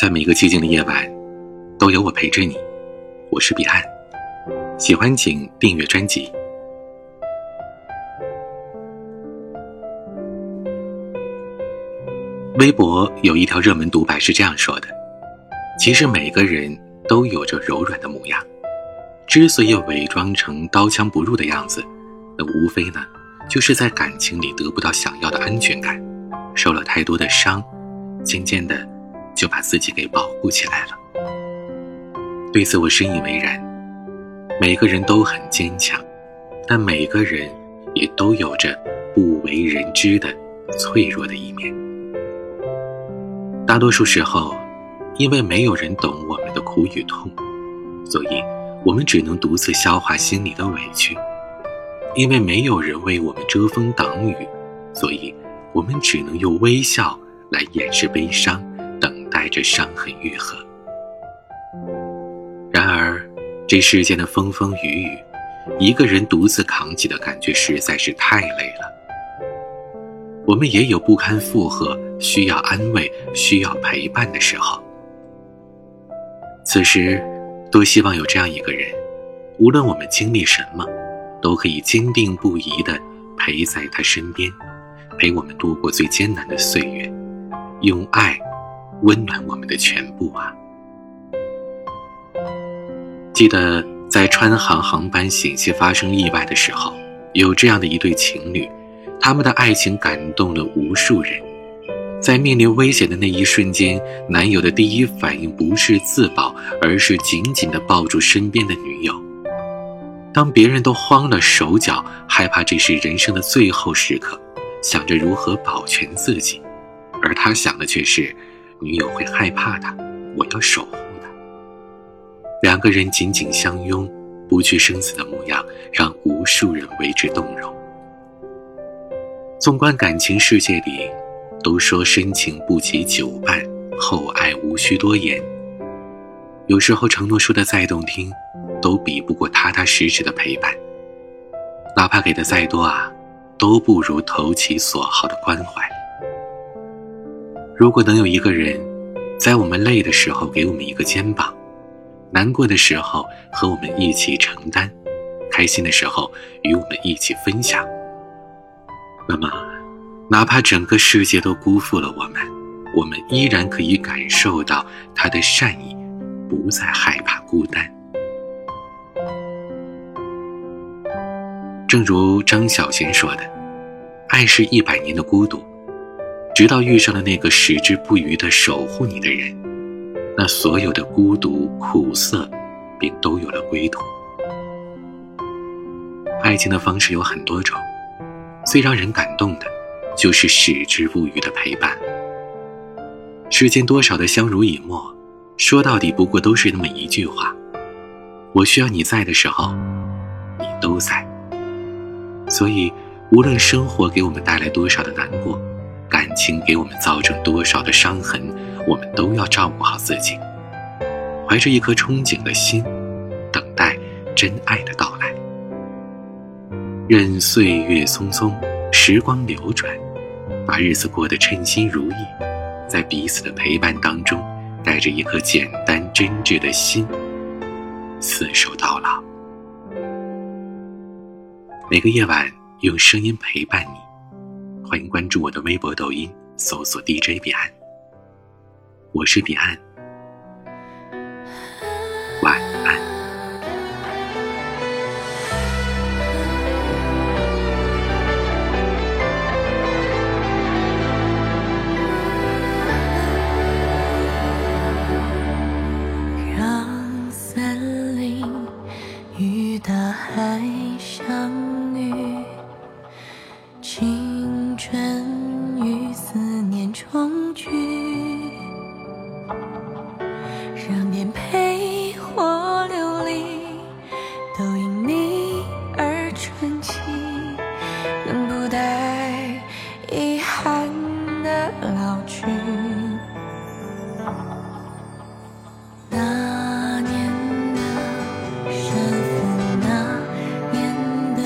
在每个寂静的夜晚，都有我陪着你。我是彼岸，喜欢请订阅专辑。微博有一条热门独白是这样说的：“其实每个人都有着柔软的模样，之所以伪装成刀枪不入的样子，那无非呢，就是在感情里得不到想要的安全感，受了太多的伤，渐渐的。”就把自己给保护起来了。对此我深以为然。每个人都很坚强，但每个人也都有着不为人知的脆弱的一面。大多数时候，因为没有人懂我们的苦与痛，所以我们只能独自消化心里的委屈；因为没有人为我们遮风挡雨，所以我们只能用微笑来掩饰悲伤。带着伤痕愈合。然而，这世间的风风雨雨，一个人独自扛起的感觉实在是太累了。我们也有不堪负荷、需要安慰、需要陪伴的时候。此时，多希望有这样一个人，无论我们经历什么，都可以坚定不移地陪在他身边，陪我们度过最艰难的岁月，用爱。温暖我们的全部啊！记得在川航航班险些发生意外的时候，有这样的一对情侣，他们的爱情感动了无数人。在面临危险的那一瞬间，男友的第一反应不是自保，而是紧紧地抱住身边的女友。当别人都慌了手脚，害怕这是人生的最后时刻，想着如何保全自己，而他想的却是。女友会害怕他，我要守护他。两个人紧紧相拥，不惧生死的模样，让无数人为之动容。纵观感情世界里，都说深情不及久伴，厚爱无需多言。有时候承诺说的再动听，都比不过踏踏实实的陪伴。哪怕给的再多啊，都不如投其所好的关怀。如果能有一个人，在我们累的时候给我们一个肩膀，难过的时候和我们一起承担，开心的时候与我们一起分享，那么，哪怕整个世界都辜负了我们，我们依然可以感受到他的善意，不再害怕孤单。正如张小娴说的：“爱是一百年的孤独。”直到遇上了那个矢志不渝的守护你的人，那所有的孤独苦涩，便都有了归途。爱情的方式有很多种，最让人感动的，就是矢志不渝的陪伴。世间多少的相濡以沫，说到底不过都是那么一句话：我需要你在的时候，你都在。所以，无论生活给我们带来多少的难过。感情给我们造成多少的伤痕，我们都要照顾好自己，怀着一颗憧憬的心，等待真爱的到来。任岁月匆匆，时光流转，把日子过得称心如意，在彼此的陪伴当中，带着一颗简单真挚的心，厮守到老。每个夜晚，用声音陪伴你。欢迎关注我的微博、抖音，搜索 DJ 彼岸。我是彼岸。春雨，思念重聚，让颠沛或流离，都因你而传奇，能不带遗憾的老去。那年的山风，那年的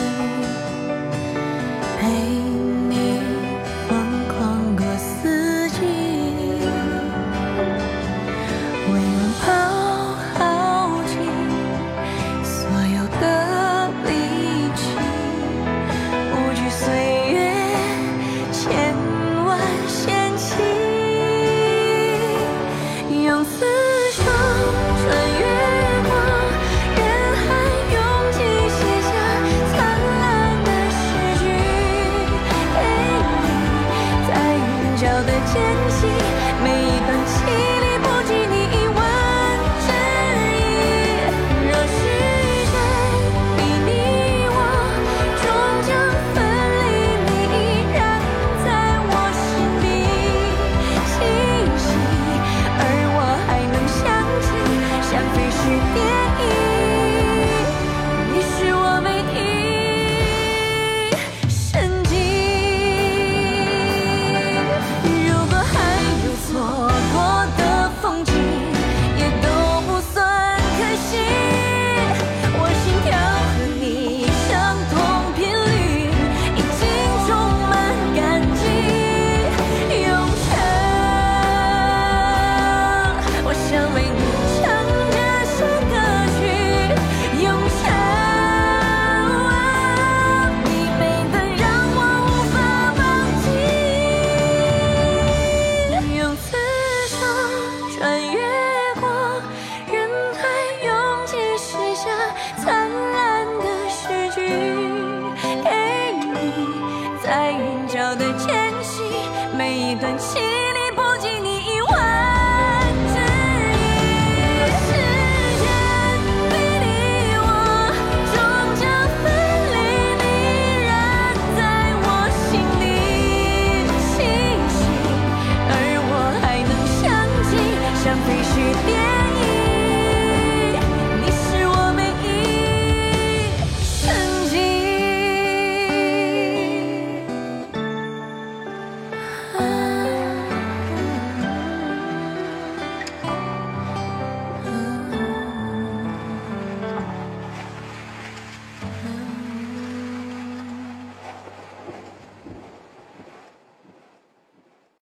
雨。